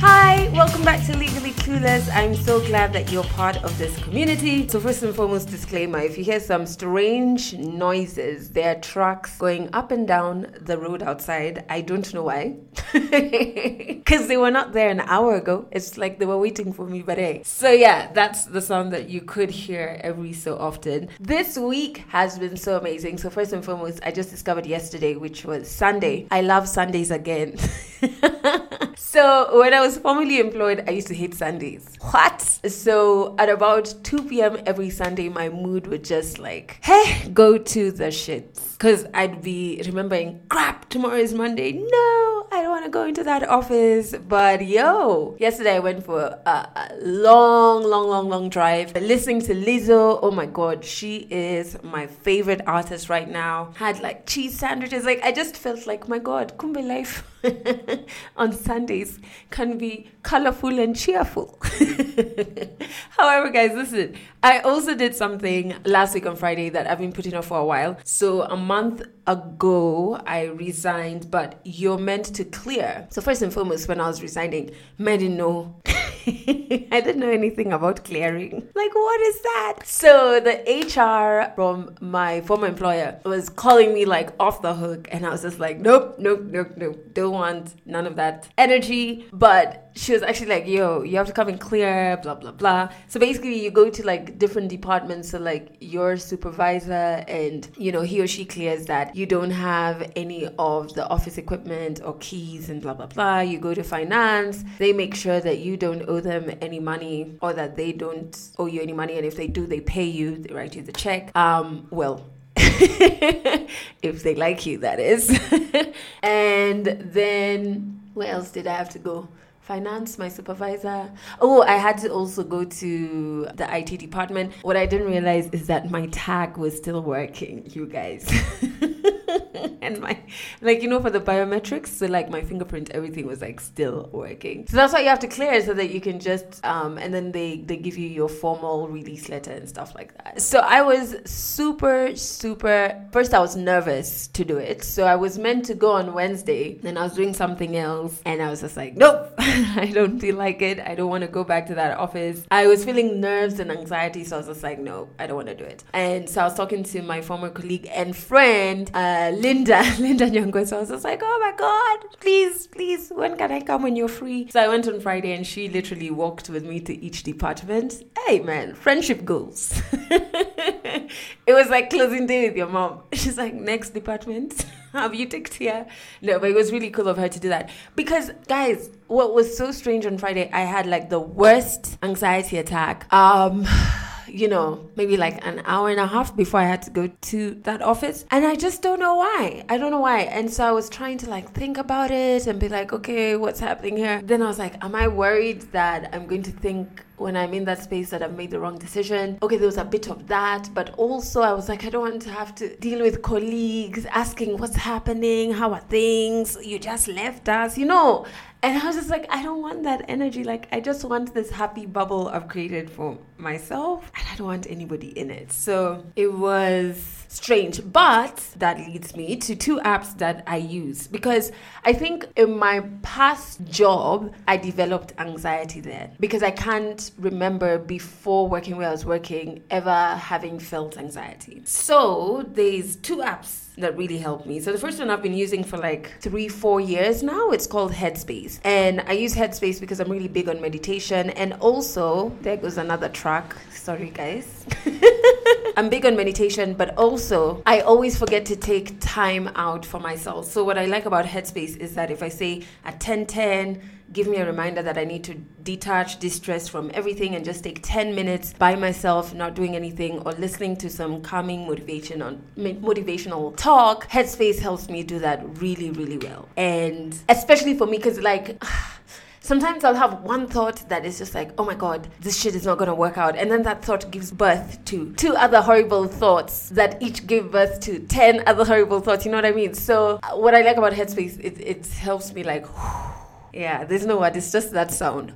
Hi, welcome back to Legally Clueless. I'm so glad that you're part of this community. So, first and foremost, disclaimer if you hear some strange noises, there are trucks going up and down the road outside. I don't know why. Because they were not there an hour ago. It's like they were waiting for me, but hey. So, yeah, that's the sound that you could hear every so often. This week has been so amazing. So, first and foremost, I just discovered yesterday, which was Sunday. I love Sundays again. so, when I was formerly employed, I used to hate Sundays. What? So at about 2 p.m. every Sunday, my mood would just like, hey, go to the shits. Because I'd be remembering, crap, tomorrow is Monday. No, to go into that office. But yo, yesterday I went for a, a long, long, long, long drive. Listening to Lizzo. Oh my God, she is my favorite artist right now. Had like cheese sandwiches. Like I just felt like, my God, Kumbe life on Sundays can be colorful and cheerful. However, guys, listen, I also did something last week on Friday that I've been putting off for a while. So, a month ago, I resigned, but you're meant to clear. So, first and foremost, when I was resigning, I didn't know. I didn't know anything about clearing. Like, what is that? So, the HR from my former employer was calling me like off the hook, and I was just like, nope, nope, nope, nope, don't want none of that energy. But she was actually like, yo, you have to come and clear, blah, blah, blah. So basically, you go to like different departments. So, like, your supervisor, and you know, he or she clears that you don't have any of the office equipment or keys and blah, blah, blah. You go to finance, they make sure that you don't owe them any money or that they don't owe you any money. And if they do, they pay you, they write you the check. Um, well, if they like you, that is. and then where else did I have to go? Finance, my supervisor. Oh, I had to also go to the IT department. What I didn't realize is that my tag was still working, you guys. and my like you know for the biometrics so like my fingerprint everything was like still working so that's why you have to clear so that you can just um and then they they give you your formal release letter and stuff like that so i was super super first i was nervous to do it so i was meant to go on wednesday then i was doing something else and i was just like nope i don't feel like it. I don't want to go back to that office. I was feeling nerves and anxiety so i was just like no i don't want to do it. And so i was talking to my former colleague and friend uh, linda linda Nyongwe. so i was just like oh my god please please when can i come when you're free? So i went on friday and she literally walked with me to each department. Hey man friendship goals. It was like closing day with your mom. She's like next department have you ticked here no but it was really cool of her to do that. Because guys what was so strange on friday i had like the worst anxiety attack. Um you know, maybe like an hour and a half before I had to go to that office. And I just don't know why. I don't know why. And so I was trying to like think about it and be like, okay, what's happening here? Then I was like, am I worried that I'm going to think when I'm in that space that I've made the wrong decision. Okay, there was a bit of that, but also I was like, I don't want to have to deal with colleagues asking what's happening, how are things, you just left us, you know. And I was just like, I don't want that energy. Like, I just want this happy bubble I've created for myself, and I don't want anybody in it. So it was strange. But that leads me to two apps that I use because I think in my past job, I developed anxiety there because I can't remember before working where I was working ever having felt anxiety. So there's two apps that really helped me. So the first one I've been using for like three, four years now. It's called Headspace. And I use Headspace because I'm really big on meditation. And also, there goes another track. Sorry, guys. I'm big on meditation, but also I always forget to take time out for myself. So what I like about Headspace is that if I say at 10 10, give me a reminder that I need to detach, distress from everything and just take 10 minutes by myself, not doing anything or listening to some calming motivation on motivational talk. Headspace helps me do that really, really well. And especially for me, because like, sometimes I'll have one thought that is just like, oh my God, this shit is not going to work out. And then that thought gives birth to two other horrible thoughts that each give birth to 10 other horrible thoughts. You know what I mean? So, uh, what I like about Headspace, it, it helps me like, yeah, there's no word, it's just that sound.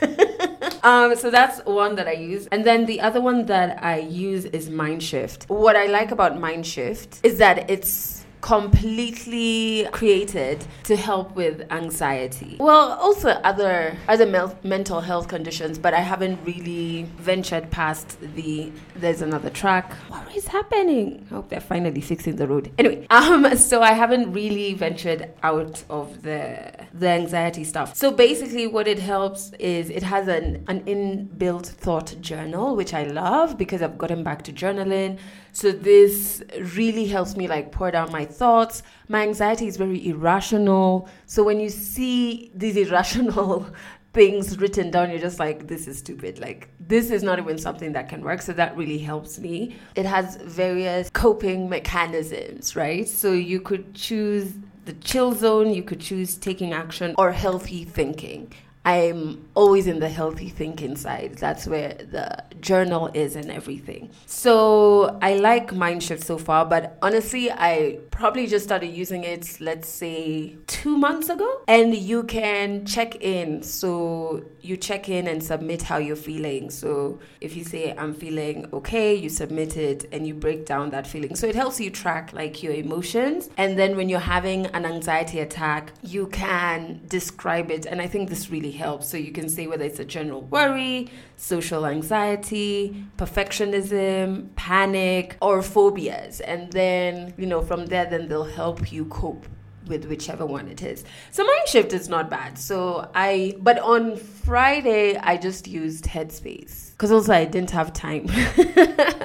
um, so that's one that I use. And then the other one that I use is Mindshift. What I like about Mindshift is that it's completely created to help with anxiety. Well, also other other mel- mental health conditions, but I haven't really ventured past the there's another track. What is happening? I hope they're finally fixing the road. Anyway, um so I haven't really ventured out of the the anxiety stuff. So basically what it helps is it has an an inbuilt thought journal, which I love because I've gotten back to journaling. So this really helps me like pour down my thoughts. My anxiety is very irrational. So when you see these irrational things written down, you're just like, this is stupid. Like, this is not even something that can work. So that really helps me. It has various coping mechanisms, right? So you could choose the chill zone, you could choose taking action or healthy thinking. I'm always in the healthy thinking side. That's where the journal is and everything. So I like Mindshift so far, but honestly, I probably just started using it, let's say, two months ago. And you can check in. So you check in and submit how you're feeling. So if you say, I'm feeling okay, you submit it and you break down that feeling. So it helps you track like your emotions. And then when you're having an anxiety attack, you can describe it. And I think this really helps. So you can say whether it's a general worry, social anxiety, perfectionism, panic, or phobias. And then, you know, from there, then they'll help you cope with whichever one it is. So mind shift is not bad. So I, but on Friday, I just used Headspace because also I didn't have time.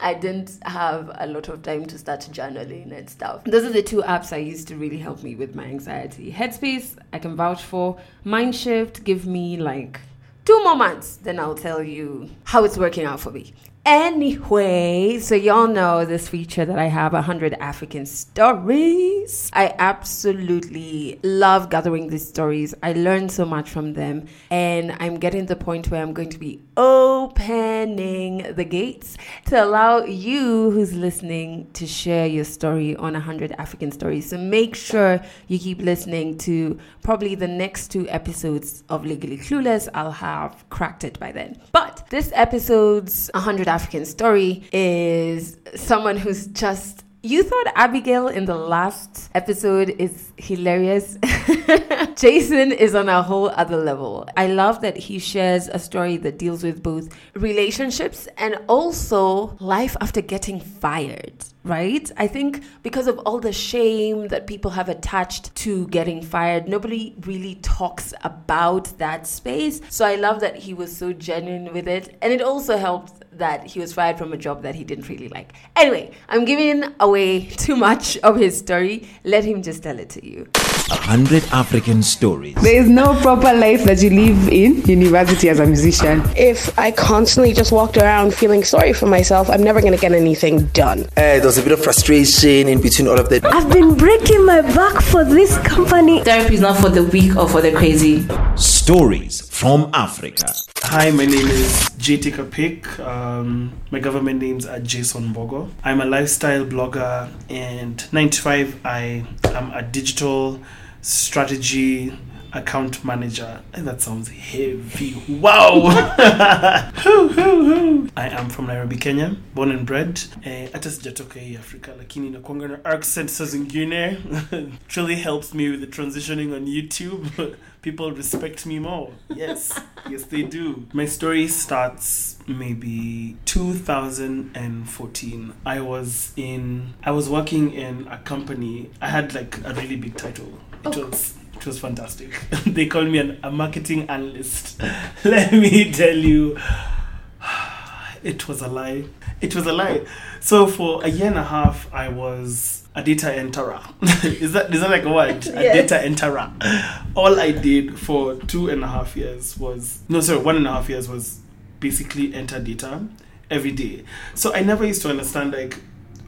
I didn't have a lot of time to start journaling and stuff. Those are the two apps I use to really help me with my anxiety. Headspace, I can vouch for. Mindshift, give me like two more months, then I'll tell you how it's working out for me. Anyway, so y'all know this feature that I have 100 African stories. I absolutely love gathering these stories. I learn so much from them, and I'm getting the point where I'm going to be opening the gates to allow you who's listening to share your story on 100 African stories. So make sure you keep listening to probably the next two episodes of Legally Clueless. I'll have cracked it by then. But this episode's 100 African story is someone who's just you thought Abigail in the last episode is hilarious. Jason is on a whole other level. I love that he shares a story that deals with both relationships and also life after getting fired, right? I think because of all the shame that people have attached to getting fired, nobody really talks about that space. So I love that he was so genuine with it. And it also helped that he was fired from a job that he didn't really like. Anyway, I'm giving away too much of his story. Let him just tell it to you. A hundred African stories. There is no proper life that you live in university as a musician. If I constantly just walked around feeling sorry for myself, I'm never going to get anything done. Uh, there was a bit of frustration in between all of that. I've been breaking my back for this company. Therapy is not for the weak or for the crazy. Stories from Africa. Hi, my name is JT Kapik. Um, my government names are Jason Bogo. I'm a lifestyle blogger, and 95, I am a digital strategy account manager. And that sounds heavy. Wow! I am from Nairobi, Kenya, born and bred. Eh, hata sijatoka hii Afrika lakini nakuanga na accent sa zingine. Truly helps me with the transitioning on YouTube. People respect me more. Yes, yes they do. My story starts maybe 2014. I was in I was working in a company. I had like a really big title. It oh. was it was fantastic. they called me an, a marketing analyst. Let me tell you, it was a lie. It was a lie. So for a year and a half, I was a data enterer. is that is that like a word? A data enterer. All I did for two and a half years was no, sorry, one and a half years was basically enter data every day. So I never used to understand like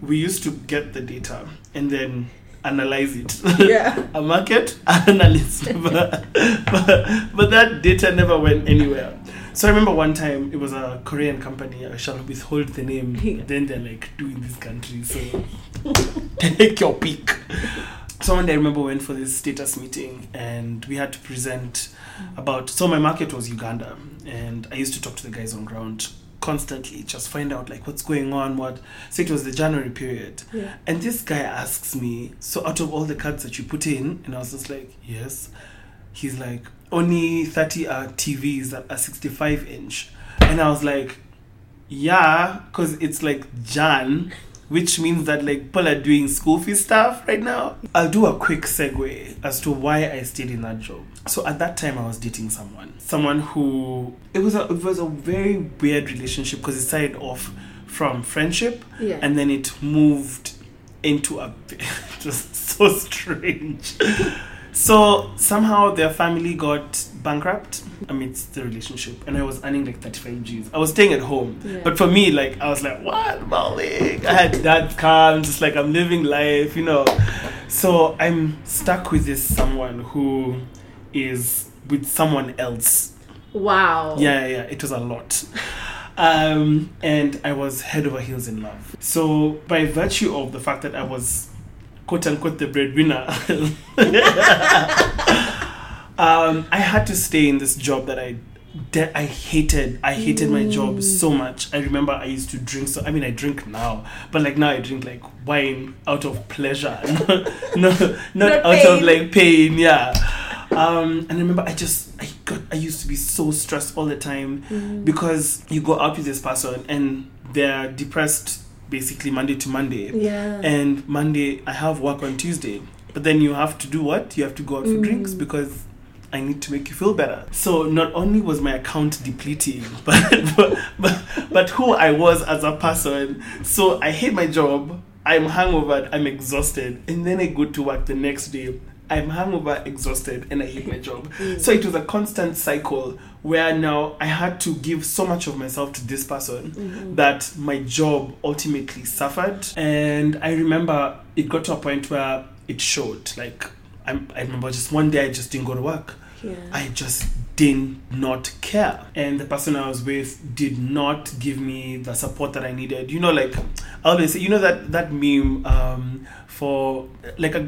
we used to get the data and then analyze it. Yeah. a market analyst. but, but, but that data never went anywhere. So I remember one time it was a Korean company, I shall withhold the name. Then they're like doing this country, so take your pick. So one day I remember we went for this status meeting and we had to present about. So my market was Uganda, and I used to talk to the guys on ground constantly, just find out like what's going on. What so it was the January period, Yeah. and this guy asks me, so out of all the cards that you put in, and I was just like, yes. He's like, only 30 are TVs that are 65 inch. And I was like, yeah, because it's like Jan, which means that like people are doing school fee stuff right now. I'll do a quick segue as to why I stayed in that job. So at that time, I was dating someone, someone who it was a it was a very weird relationship because it started off from friendship Yeah. and then it moved into a just so strange. So somehow their family got bankrupt amidst the relationship, and I was earning like 35 G's. I was staying at home, Yeah. but for me, like I was like, what, Malik? I had that car. I'm just like I'm living life, you know. So I'm stuck with this someone who is with someone else. Wow. Yeah, yeah, yeah, it was a lot. Um, and I was head over heels in love. So, by virtue of the fact that I was quote unquote the breadwinner, um, I had to stay in this job that I. De- I hated. I hated my job so much. I remember I used to drink. So I mean, I drink now, but like now I drink like wine out of pleasure, no, not, not Not out of like pain. Yeah. Um, and I remember I just I got I used to be so stressed all the time because you go out with this person and they're depressed basically Monday to Monday. Yeah. And Monday I have work on Tuesday. But then you have to do what? You have to go out for mm. drinks because I need to make you feel better. So not only was my account depleting, but but but, but who I was as a person. So I hate my job. I'm hungover. I'm exhausted, and then I go to work the next day. I'm hungover, exhausted, and I hate my job. Mm. So it was a constant cycle where now I had to give so much of myself to this person mm-hmm. that my job ultimately suffered. And I remember it got to a point where it showed. Like I'm, I remember just one day I just didn't go to work. Yeah. I just did not care. And the person I was with did not give me the support that I needed. You know, like I always say, you know that that meme um, for like a,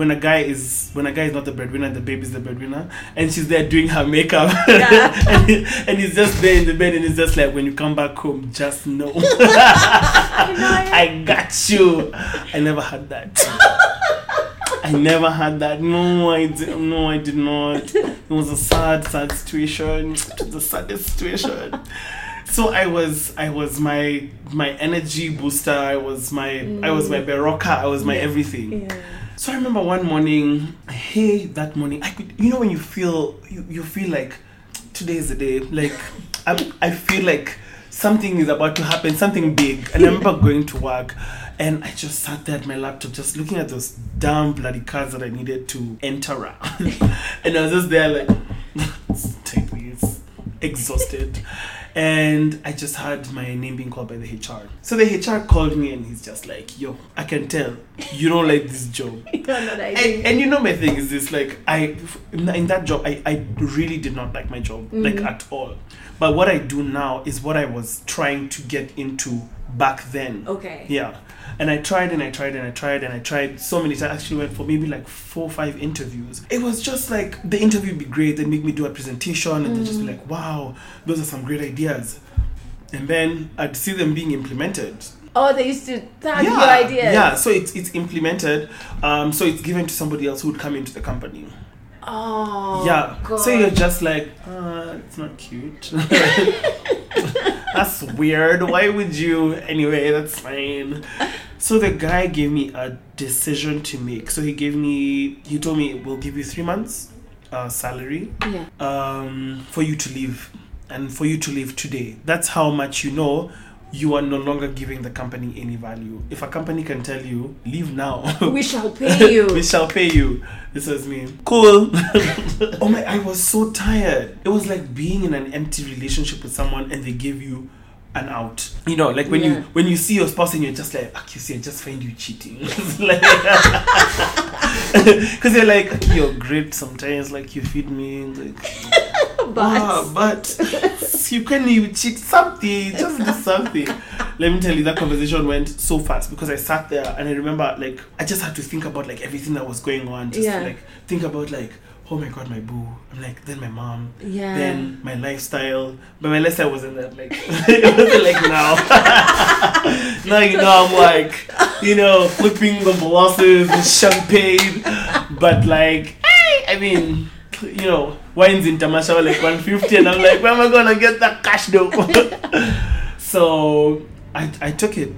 when a guy is when a guy is not the breadwinner and the baby's the breadwinner, and she's there doing her makeup, and, he- and he's just there in the bed, and it's just like when you come back home, just know I got you. I never had that. I never had that. No, I did. No, I did not. It was a sad, sad situation. It was the saddest situation. So I was, I was my my energy booster. I was my, I was my mm. Berocca. I was my everything. Yeah. So I remember one morning, hey, that morning, I could, you know, when you feel, you, you feel like today is the day. Like I, I feel like something is about to happen, something big. And I remember going to work, and I just sat there at my laptop, just looking at those damn bloody cards that I needed to enter around. and I was just there like, take these, exhausted. And I just had my name being called by the HR. So the HR called me and he's just like, yo, I can tell you don't like this job. and, and you know my thing is this like i in that job i, I really did not like my job like at all but what i do now is what i was trying to get into back then. Okay. yeah. And i tried and i tried and i tried and i tried so many times. I actually went for maybe like four or five interviews. It was just like the interview would be great. They make me do a presentation and they just be like wow those are some great ideas. And then i'd see them being implemented. Oh, they used to tag yeah, your ideas. Yeah, so it's it's implemented. Um, so it's given to somebody else who would come into the company. Oh. yeah. God. So you're just like, uh, it's not cute. that's weird. Why would you? Anyway, that's fine. So the guy gave me a decision to make. So he gave me. He told me we'll give you three months uh, salary Yeah. um, for you to leave and for you to leave today. That's how much you know you are no longer giving the company any value. If a company can tell you, leave now. We shall pay you. we shall pay you. This was me. Cool. oh my, I was so tired. It was like being in an empty relationship with someone and they give you an out. You know, like when Yeah. you when you see your spouse and you're just like, "Ah, you see, I just find you cheating. It's like, because you're like, you're great sometimes. Like you feed me. Like, but Wow, but you can you cheat something, just do something. let me tell you that conversation went so fast because I sat there and I remember like I just had to think about like everything that was going on. Just Yeah. like think about like oh my god my boo. I'm like then my mom. Yeah. Then my lifestyle. But my lifestyle wasn't that like it wasn't like now. now you know I'm like you know flipping the molasses and champagne. But like hey, I mean you know, wines in Tamasha were like 150 and I'm like, where am I gonna get that cash though? so I, I took it.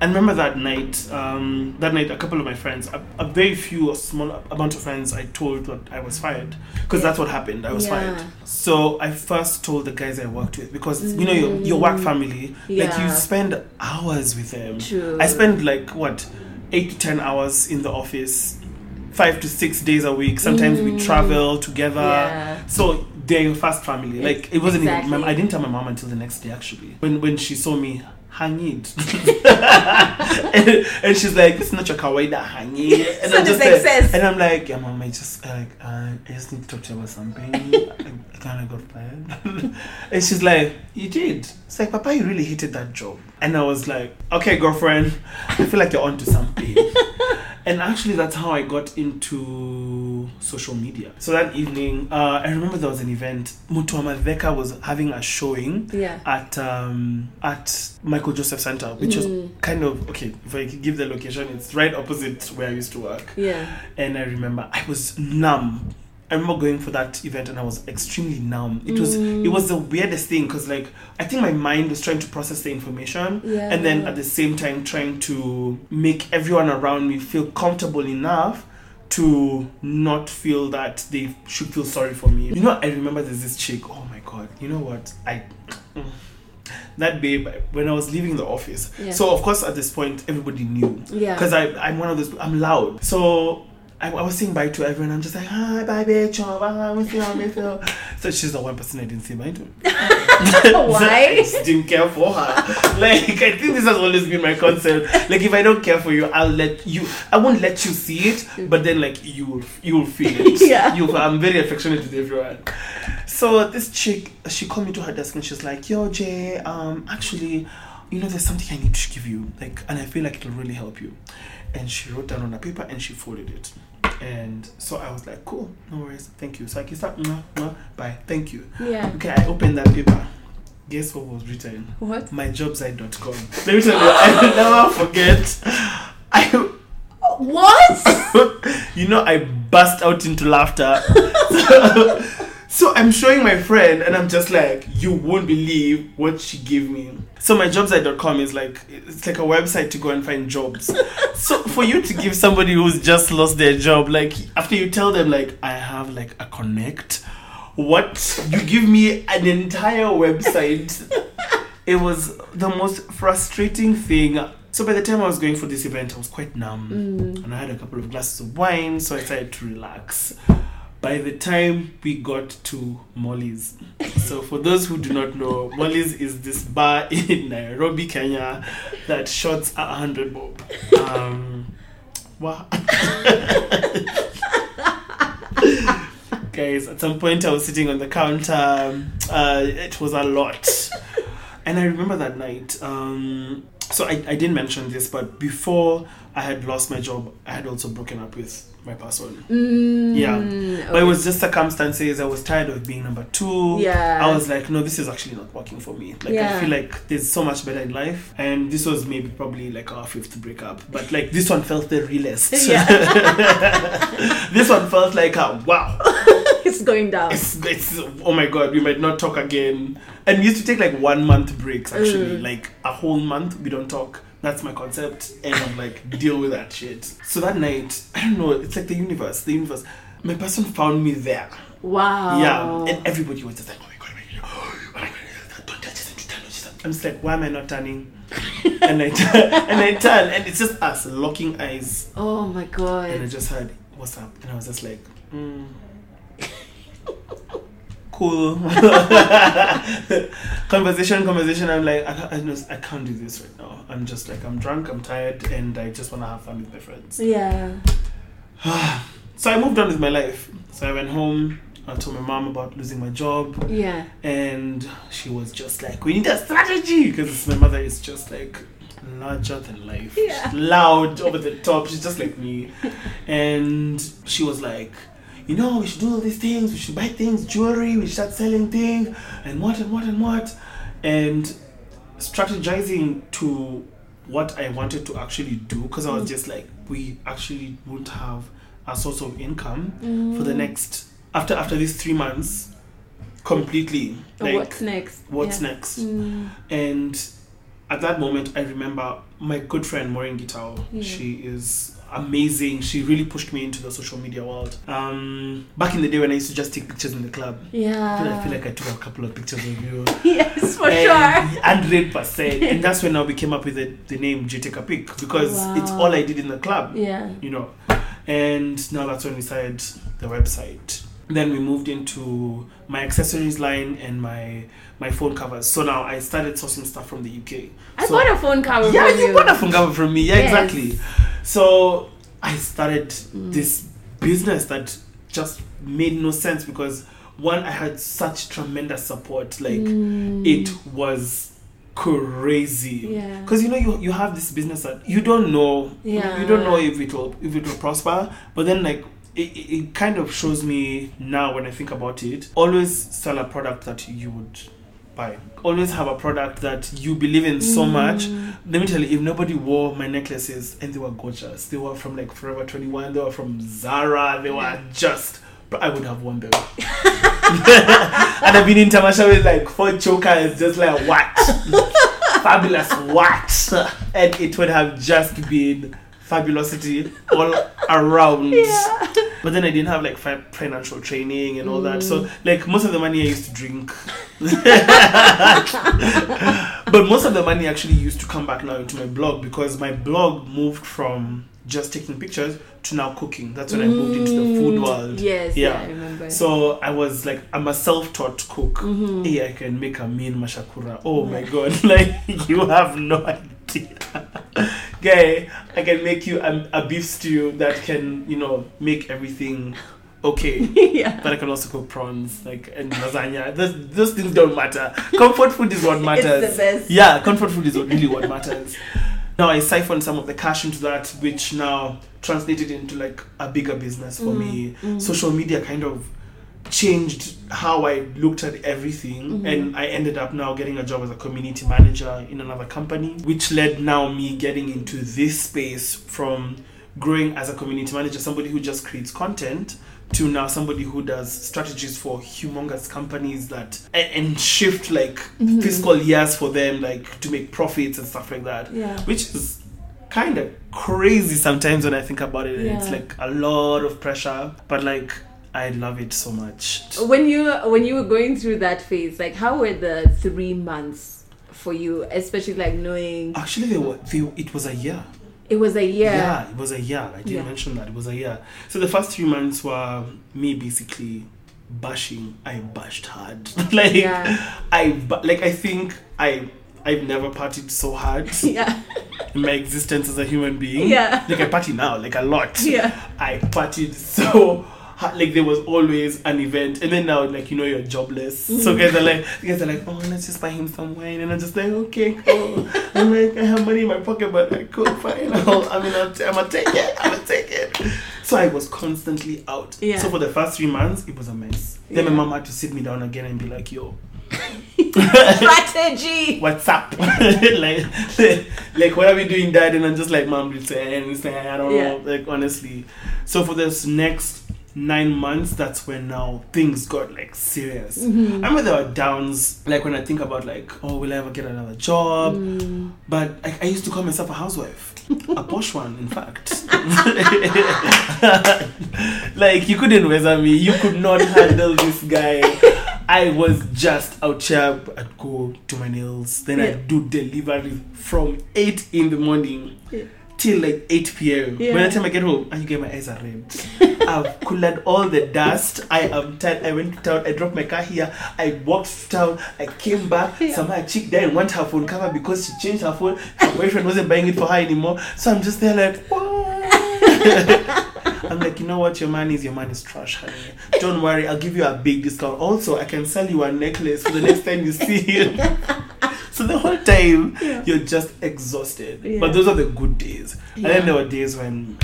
And remember that night, um, that night, a couple of my friends, a, a very few, a small amount of friends, I told that I was fired because that's what happened. I was Yeah. fired. So I first told the guys I worked with because you know your your work family, like you spend hours with them. True. I spend like what eight to ten hours in the office, five to six days a week. Sometimes we travel together. Yeah. So they're your first family. Like it wasn't even. Exactly. My, I didn't tell my mom until the next day actually. When when she saw me hang and, and she's like, "It's not your kawaida hang it." And So I'm just like- and I'm like, "Yeah, mom, I just like uh, I just need to talk to you about something. I, I kind of got fired." and she's like, "You did?" It's like, "Papa, you really hated that job." And I was like, "Okay, girlfriend, I feel like you're onto something." And actually that's how i got into social media so that evening uh, i remember there was an event Mutua Matheka was having a showing Yeah. at um, at michael joseph center which was kind of okay if i give the location it's right opposite where i used to work Yeah. and I remember I was numb. I remember going for that event and I was extremely numb. It was it was the weirdest thing because like I think my mind was trying to process the information Yeah. and then at the same time trying to make everyone around me feel comfortable enough to not feel that they should feel sorry for me. You know, I remember there's this chick. Oh my god! You know what? I that babe when I was leaving the office. Yeah. So of course at this point everybody knew. Yeah. Because I I'm one of those I'm loud. So I, I was saying bye to everyone. I'm just like, hi, bye, bitch. Oh, bye, I miss you, I miss you. So she's the one person I didn't say bye to. I Why? just didn't care for her. Like, I think this has always been my concept. Like, if I don't care for you, I'll let you. I won't let you see it, but then like you will, you will feel it. Yeah. You, I'm very affectionate with everyone. So this chick, she called me to her desk and she's like, "Yo, Jay, um, actually, you know, there's something I need to give you, like, and I feel like it'll really help you." And she wrote down on a paper and she folded it. And so I was like, "Cool, no worries, thank you." So I kissed her, mwah, mwah, bye, thank you. Yeah. Okay, I opened that paper. Guess what was written? What? myjobsite.com. Let me tell you, I will never forget. I, What? you know, I burst out into laughter. so I'm showing my friend, and I'm just like, you won't believe what she gave me. So myjobsite.com is like it's like a website to go and find jobs. so for you to give somebody who's just lost their job, like after you tell them like I have like a connect, what you give me an entire website. it was the most frustrating thing. So by the time I was going for this event, I was quite numb, mm. and I had a couple of glasses of wine, so I decided to relax. By the time we got to Molly's, so for those who do not know, Molly's is this bar in Nairobi, Kenya, that shots a hundred bob. Um, wow. Guys, at some point I was sitting on the counter. Uh, it was a lot. And I remember that night. Um, so I, I didn't mention this, but before I had lost my job, I had also broken up with my person. Mm, yeah. But it was just circumstances. I was tired of being number two. Yeah. I was like, no, this is actually not working for me. Like, I feel like there's so much better in life. And this was maybe probably like our fifth breakup. But like, this one felt the realest. this one felt like, a, wow. it's going down. It's, it's oh my god, we might not talk again. And we used to take like one month breaks actually, mm. like a whole month we don't talk. That's my concept, and I'm like deal with that shit. So that night, I don't know, it's like the universe. The universe. My person found me there. Wow. Yeah, and everybody was just like, oh my god, oh my god, don't touch it, don't touch it. I'm just like, why am I not turning? and I turn, and I turn, and it's just us locking eyes, Oh my god. and I just heard, what's up? And I was just like, mm. cool. conversation, conversation. I'm like, I, can't- I, just, I can't do this right now. I'm just like, I'm drunk, I'm tired, and I just want to have fun with my friends. Yeah. So I moved on with my life. So I went home. I told my mom about losing my job, Yeah. and she was just like, "We need a strategy," because my mother is just like larger than life. Yeah. She's loud, over the top. She's just like me. And she was like, you know, we should do all these things. We should buy things, jewelry. We should start selling things, and what and what and what, and strategizing to what I wanted to actually do because I was just like, we actually won't have a source of income for the next after after these three months completely like what's next? what's Yeah. next Mm. and at that moment i remember my good friend maureen gitao Yeah. she is amazing she really pushed me into the social media world um back in the day when i used to just take pictures in the club I feel, Yeah. I feel like i took a couple of pictures of you yes, for and sure. 100% and that's when i became up with the, the name j take a pic because it's all i did in the club Yeah. you know. And now that's when we started the website. Then we moved into my accessories line and my my phone covers. So now I started sourcing stuff from the UK. I so, bought a phone cover yeah, from you you. bought a phone cover from me. Yeah, Yes. exactly. So I started Mm. this business that just made no sense because one, I had such tremendous support. Like Mm. it was crazy Yeah. because you know you, you have this business that you don't know Yeah. you don't know if it will if it will prosper but then like it it kind of shows me now when i think about it always sell a product that you would buy always have a product that you believe in so mm. much. Let me tell you if nobody wore my necklaces and they were gorgeous they were from like forever 21 they were from zara they were just but i would have worn them. And I've been in Tamasha with like four chokers, just like what? Fabulous what? And it would have just been fabulosity all around. But then I didn't have like fi- financial training and all that. So like most of the money I used to drink. but most of the money actually used to come back now into my blog because my blog moved from just taking pictures to now cooking. That's when I moved into the food world. Yes, yeah, Yeah. I remember. So I was like, I'm a self-taught cook. Mm-hmm. Hey, I can make a mean mashakura. Oh my god, like you have no idea. Guy, I can make you a, a beef stew that can, you know, make everything okay. yeah. But I can also cook prawns, like and lasagna. Those, those things don't matter. Comfort food is what matters. It's the best. Yeah, comfort food is what- really what matters. Now I siphoned some of the cash into that, which now translated into like a bigger business for mm, me. Mm. Social media kind of changed how I looked at everything, mm-hmm. and I ended up now getting a job as a community manager in another company, which led now me getting into this space from growing as a community manager, somebody who just creates content, to now somebody who does strategies for humongous companies that and, and shift like mm-hmm. fiscal years for them, like to make profits and stuff like that. Yeah. Which is kind of crazy sometimes when I think about it. It's like a lot of pressure, but like I love it so much. When you when you were going through that phase, like how were the three months for you, especially like knowing Actually, they were, they, it was a year. it was a year. Yeah, it was a year. I didn't Yeah. mention that. It was a year. So the first three months were me basically bashing. I bashed hard. like Yeah. I like I think I I've never partied so hard Yeah. in my existence as a human being. Yeah. Like I party now, like a lot. Yeah. I partied so. Like there was always an event, and then now like you know you're jobless, so Mm-hmm. guys are like guys are like oh let's just buy him some wine, and I'm just like okay cool. I'm like I have money in my pocket, but like cool fine. I'll, I mean I'll t- I'm gonna take it. I'm gonna take it. So I was constantly out. Yeah. So for the first three months, it was a mess. Then Yeah. my mom had to sit me down again and be like yo Strategy. what's up? like, like, what are we doing, dad? And I'm just like, mom, it's it's I don't Yeah. know. Like, honestly. So for this next nine months, that's when now things got like serious. Mm-hmm. I remember there were downs, like when I think about like, oh, will I ever get another job? Mm. But I, I used to call myself a housewife, a posh one, in fact. like you couldn't weather me. You could not handle this guy. I was just out here. I'd go to my nails, then Yeah. I'd do delivery from eight in the morning till like eight p.m. Yeah. By the time I get home, and you get my eyes are red. I've coolered all the dust. I am tired. I went to town. I dropped my car here. I walked to town. I came back. Some a chick there and want her phone cover because she changed her phone. Her boyfriend wasn't buying it for her anymore. So I'm just there like. I'm like, you know what? Your man is your man is trash, honey. Don't worry, I'll give you a big discount. Also, I can sell you a necklace for the next time you see him. So the whole time you're just exhausted. Yeah. But those are the good days. And then there were days when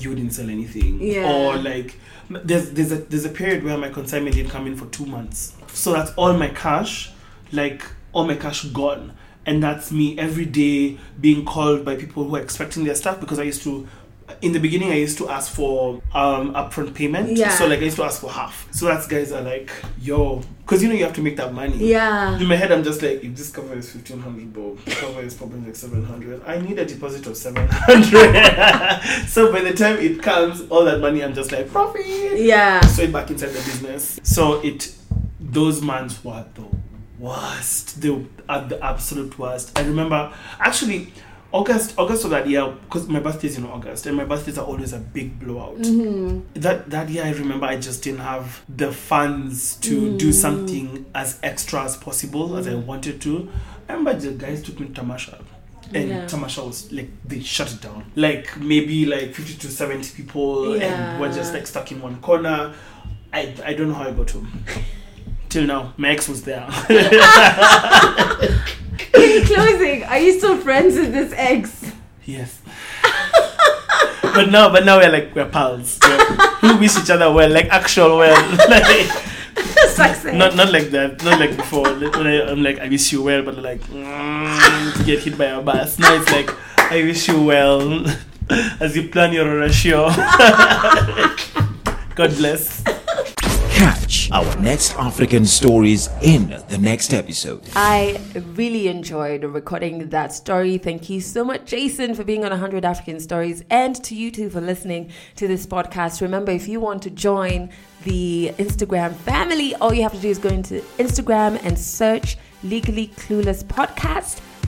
you wouldn't sell anything. Yeah. Or like there's there's a there's a period where my consignment didn't come in for two months. So that's all my cash, like all my cash gone. And that's me every day being called by people who are expecting their stuff because I used to in the beginning I used to ask for um upfront payment. Yeah. So like I used to ask for half. So that's guys are like, yo, because you know you have to make that money. Yeah. In my head, I'm just like, if this cover is fifteen hundred, bob, cover is probably like seven hundred. I need a deposit of seven hundred. so by the time it comes, all that money, I'm just like profit. Yeah. Straight back inside the business. So it, those months were the worst. They were at the absolute worst. I remember actually. August, August of that year, because my birthday is in August, and my birthdays are always a big blowout. Mm-hmm. That that year, I remember I just didn't have the funds to do mm. something as extra as possible as I mm. wanted to. I remember the guys took me to Tamasha. And Yeah. Tamasha was like they shut it down. Like maybe like fifty to seventy people Yeah. and we're just like stuck in one corner. I I don't know how I got home. Till now. My ex was there. In closing, are you still friends with this ex? yes. but now but now we're like we're pals. We're- wish each other well, like actual well. like, Success. not not like that, not like before. When I, I'm like, I wish you well, but like mm, to get hit by a bus. Now it's like, I wish you well as you plan your ratio. God bless. Catch our next African stories in the next episode. I really enjoyed recording that story. Thank you so much, Jason, for being on 100 African Stories, and to you too for listening to this podcast. Remember, if you want to join the Instagram family, all you have to do is go into Instagram and search Legally Clueless Podcast.